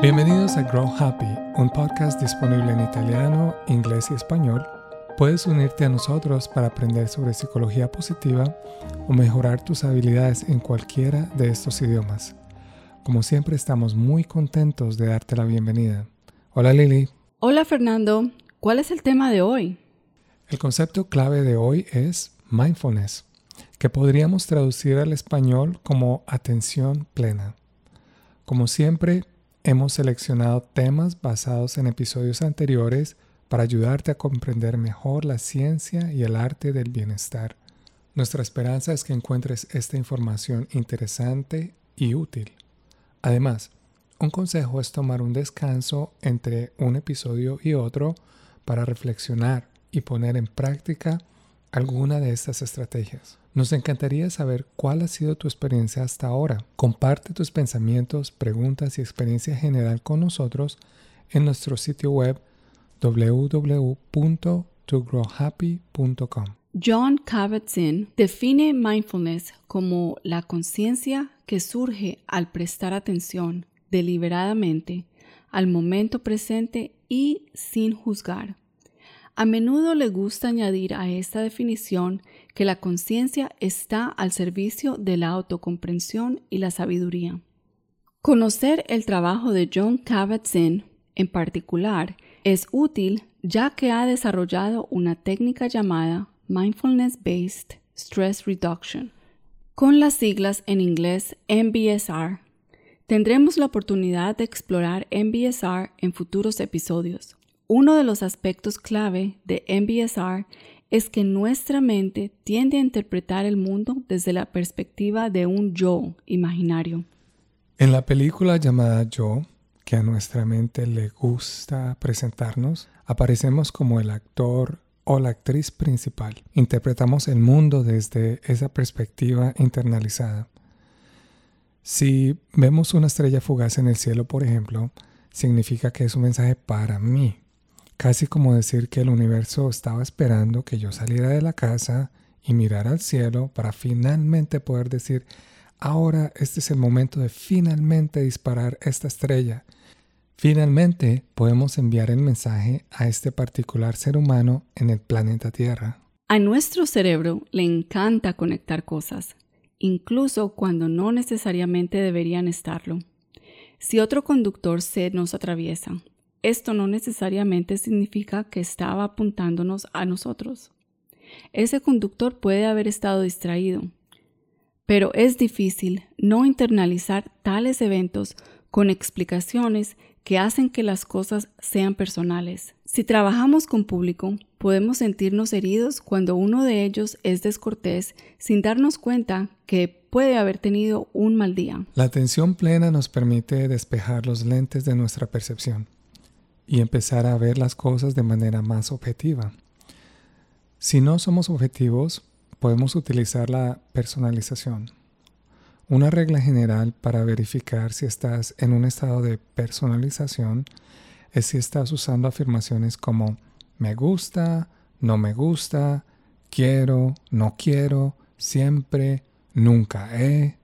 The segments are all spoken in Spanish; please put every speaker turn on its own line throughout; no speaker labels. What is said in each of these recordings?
Bienvenidos a Grow Happy, un podcast disponible en italiano, inglés y español. Puedes unirte a nosotros para aprender sobre psicología positiva o mejorar tus habilidades en cualquiera de estos idiomas. Como siempre estamos muy contentos de darte la bienvenida. Hola Lili.
Hola Fernando, ¿cuál es el tema de hoy?
El concepto clave de hoy es mindfulness, que podríamos traducir al español como atención plena. Como siempre, Hemos seleccionado temas basados en episodios anteriores para ayudarte a comprender mejor la ciencia y el arte del bienestar. Nuestra esperanza es que encuentres esta información interesante y útil. Además, un consejo es tomar un descanso entre un episodio y otro para reflexionar y poner en práctica alguna de estas estrategias. Nos encantaría saber cuál ha sido tu experiencia hasta ahora. Comparte tus pensamientos, preguntas y experiencia general con nosotros en nuestro sitio web www.togrowhappy.com.
John Kabat-Zinn define mindfulness como la conciencia que surge al prestar atención deliberadamente al momento presente y sin juzgar. A menudo le gusta añadir a esta definición que la conciencia está al servicio de la autocomprensión y la sabiduría. Conocer el trabajo de John Kabat-Zinn en particular es útil ya que ha desarrollado una técnica llamada Mindfulness Based Stress Reduction, con las siglas en inglés MBSR. Tendremos la oportunidad de explorar MBSR en futuros episodios. Uno de los aspectos clave de MBSR es que nuestra mente tiende a interpretar el mundo desde la perspectiva de un yo imaginario.
En la película llamada Yo, que a nuestra mente le gusta presentarnos, aparecemos como el actor o la actriz principal. Interpretamos el mundo desde esa perspectiva internalizada. Si vemos una estrella fugaz en el cielo, por ejemplo, significa que es un mensaje para mí, casi como decir que el universo estaba esperando que yo saliera de la casa y mirara al cielo para finalmente poder decir, ahora este es el momento de finalmente disparar esta estrella. Finalmente podemos enviar el mensaje a este particular ser humano en el planeta Tierra.
A nuestro cerebro le encanta conectar cosas, incluso cuando no necesariamente deberían estarlo. Si otro conductor se nos atraviesa, esto no necesariamente significa que estaba apuntándonos a nosotros. Ese conductor puede haber estado distraído, pero es difícil no internalizar tales eventos con explicaciones que hacen que las cosas sean personales. Si trabajamos con público, podemos sentirnos heridos cuando uno de ellos es descortés sin darnos cuenta que puede haber tenido un mal día.
La atención plena nos permite despejar los lentes de nuestra percepción y empezar a ver las cosas de manera más objetiva. Si no somos objetivos, podemos utilizar la personalización. Una regla general para verificar si estás en un estado de personalización es si estás usando afirmaciones como me gusta, no me gusta, quiero, no quiero, siempre, nunca he.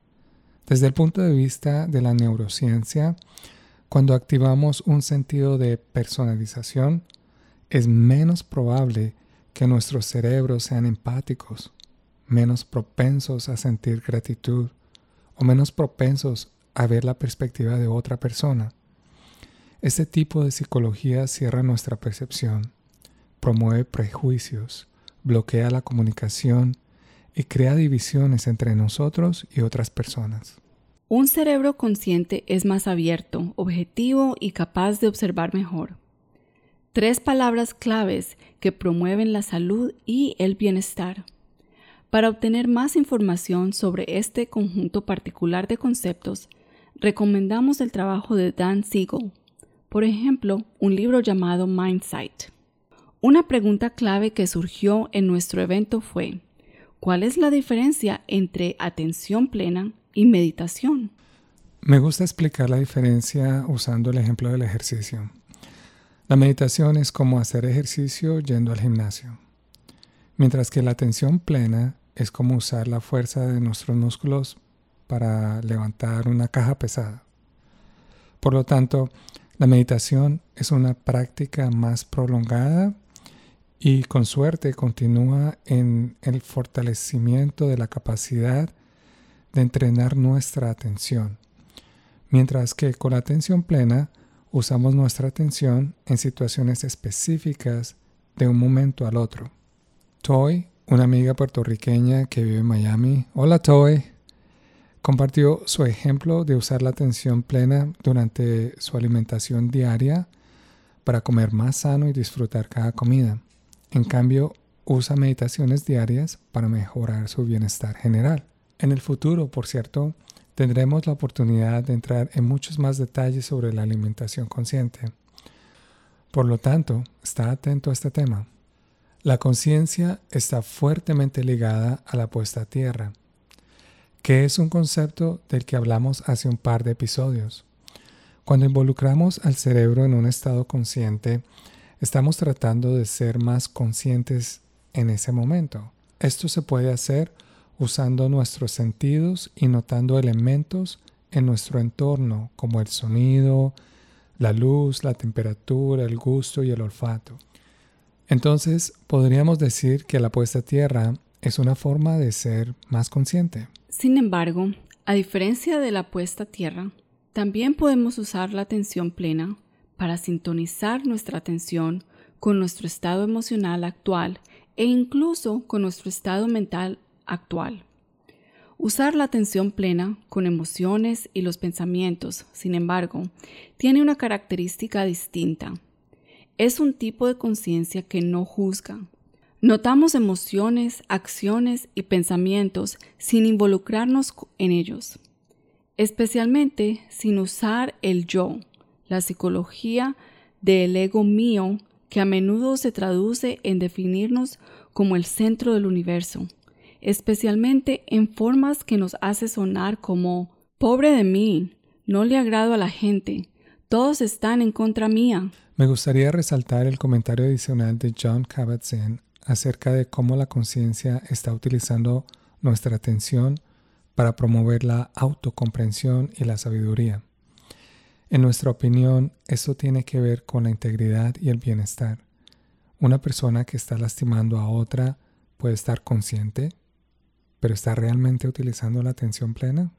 Desde el punto de vista de la neurociencia, cuando activamos un sentido de personalización, es menos probable que nuestros cerebros sean empáticos, menos propensos a sentir gratitud o menos propensos a ver la perspectiva de otra persona. Este tipo de psicología cierra nuestra percepción, promueve prejuicios, bloquea la comunicación y crea divisiones entre nosotros y otras personas.
Un cerebro consciente es más abierto, objetivo y capaz de observar mejor. Tres palabras claves que promueven la salud y el bienestar. Para obtener más información sobre este conjunto particular de conceptos, recomendamos el trabajo de Dan Siegel, por ejemplo, un libro llamado Mindsight. Una pregunta clave que surgió en nuestro evento fue, ¿cuál es la diferencia entre atención plena y meditación.
Me gusta explicar la diferencia usando el ejemplo del ejercicio. La meditación es como hacer ejercicio yendo al gimnasio, mientras que la atención plena es como usar la fuerza de nuestros músculos para levantar una caja pesada. Por lo tanto, la meditación es una práctica más prolongada y con suerte continúa en el fortalecimiento de la capacidad de entrenar nuestra atención, mientras que con la atención plena usamos nuestra atención en situaciones específicas de un momento al otro. Toy, una amiga puertorriqueña que vive en Miami, hola Toy, compartió su ejemplo de usar la atención plena durante su alimentación diaria para comer más sano y disfrutar cada comida. En cambio, usa meditaciones diarias para mejorar su bienestar general. En el futuro, por cierto, tendremos la oportunidad de entrar en muchos más detalles sobre la alimentación consciente. Por lo tanto, está atento a este tema. La conciencia está fuertemente ligada a la puesta a tierra, que es un concepto del que hablamos hace un par de episodios. Cuando involucramos al cerebro en un estado consciente, estamos tratando de ser más conscientes en ese momento. Esto se puede hacer usando nuestros sentidos y notando elementos en nuestro entorno como el sonido, la luz, la temperatura, el gusto y el olfato. Entonces, podríamos decir que la puesta a tierra es una forma de ser más consciente.
Sin embargo, a diferencia de la puesta a tierra, también podemos usar la atención plena para sintonizar nuestra atención con nuestro estado emocional actual e incluso con nuestro estado mental actual. Usar la atención plena con emociones y los pensamientos, sin embargo, tiene una característica distinta. Es un tipo de conciencia que no juzga. Notamos emociones, acciones y pensamientos sin involucrarnos en ellos, especialmente sin usar el yo, la psicología del ego mío que a menudo se traduce en definirnos como el centro del universo especialmente en formas que nos hace sonar como pobre de mí, no le agrado a la gente, todos están en contra mía.
Me gustaría resaltar el comentario adicional de John Kabat-Zinn acerca de cómo la conciencia está utilizando nuestra atención para promover la autocomprensión y la sabiduría. En nuestra opinión, esto tiene que ver con la integridad y el bienestar. Una persona que está lastimando a otra puede estar consciente pero ¿está realmente utilizando la atención plena?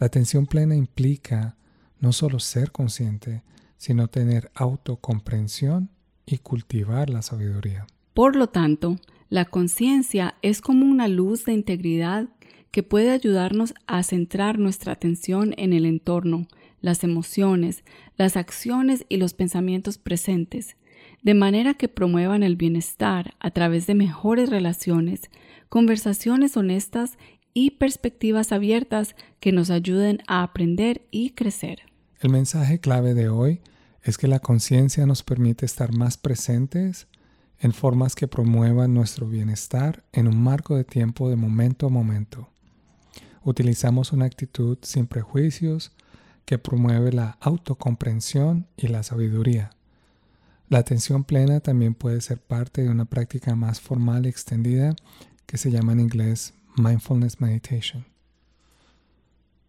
La atención plena implica no solo ser consciente, sino tener autocomprensión y cultivar la sabiduría.
Por lo tanto, la conciencia es como una luz de integridad que puede ayudarnos a centrar nuestra atención en el entorno, las emociones, las acciones y los pensamientos presentes, de manera que promuevan el bienestar a través de mejores relaciones, conversaciones honestas y perspectivas abiertas que nos ayuden a aprender y crecer.
El mensaje clave de hoy es que la conciencia nos permite estar más presentes en formas que promuevan nuestro bienestar en un marco de tiempo de momento a momento. Utilizamos una actitud sin prejuicios que promueve la autocomprensión y la sabiduría. La atención plena también puede ser parte de una práctica más formal y extendida que se llama en inglés Mindfulness Meditation.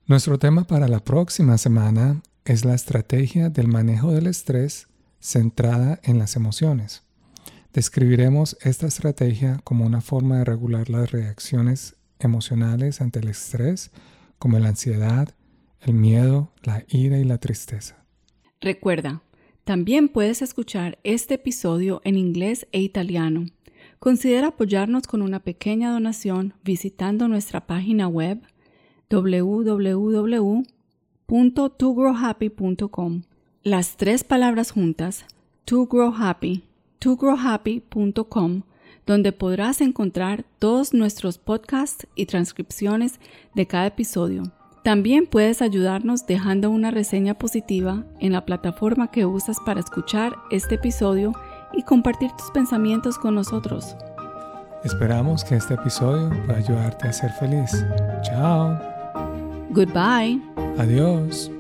Nuestro tema para la próxima semana es la estrategia del manejo del estrés centrada en las emociones. Describiremos esta estrategia como una forma de regular las reacciones emocionales ante el estrés, como la ansiedad, el miedo, la ira y la tristeza.
Recuerda, también puedes escuchar este episodio en inglés e italiano Considera apoyarnos con una pequeña donación visitando nuestra página web www.togrowhappy.com. Las tres palabras juntas, to grow happy, togrowhappy.com, donde podrás encontrar todos nuestros podcasts y transcripciones de cada episodio. También puedes ayudarnos dejando una reseña positiva en la plataforma que usas para escuchar este episodio y compartir tus pensamientos con nosotros.
Esperamos que este episodio pueda ayudarte a ser feliz. Chao.
Goodbye.
Adiós.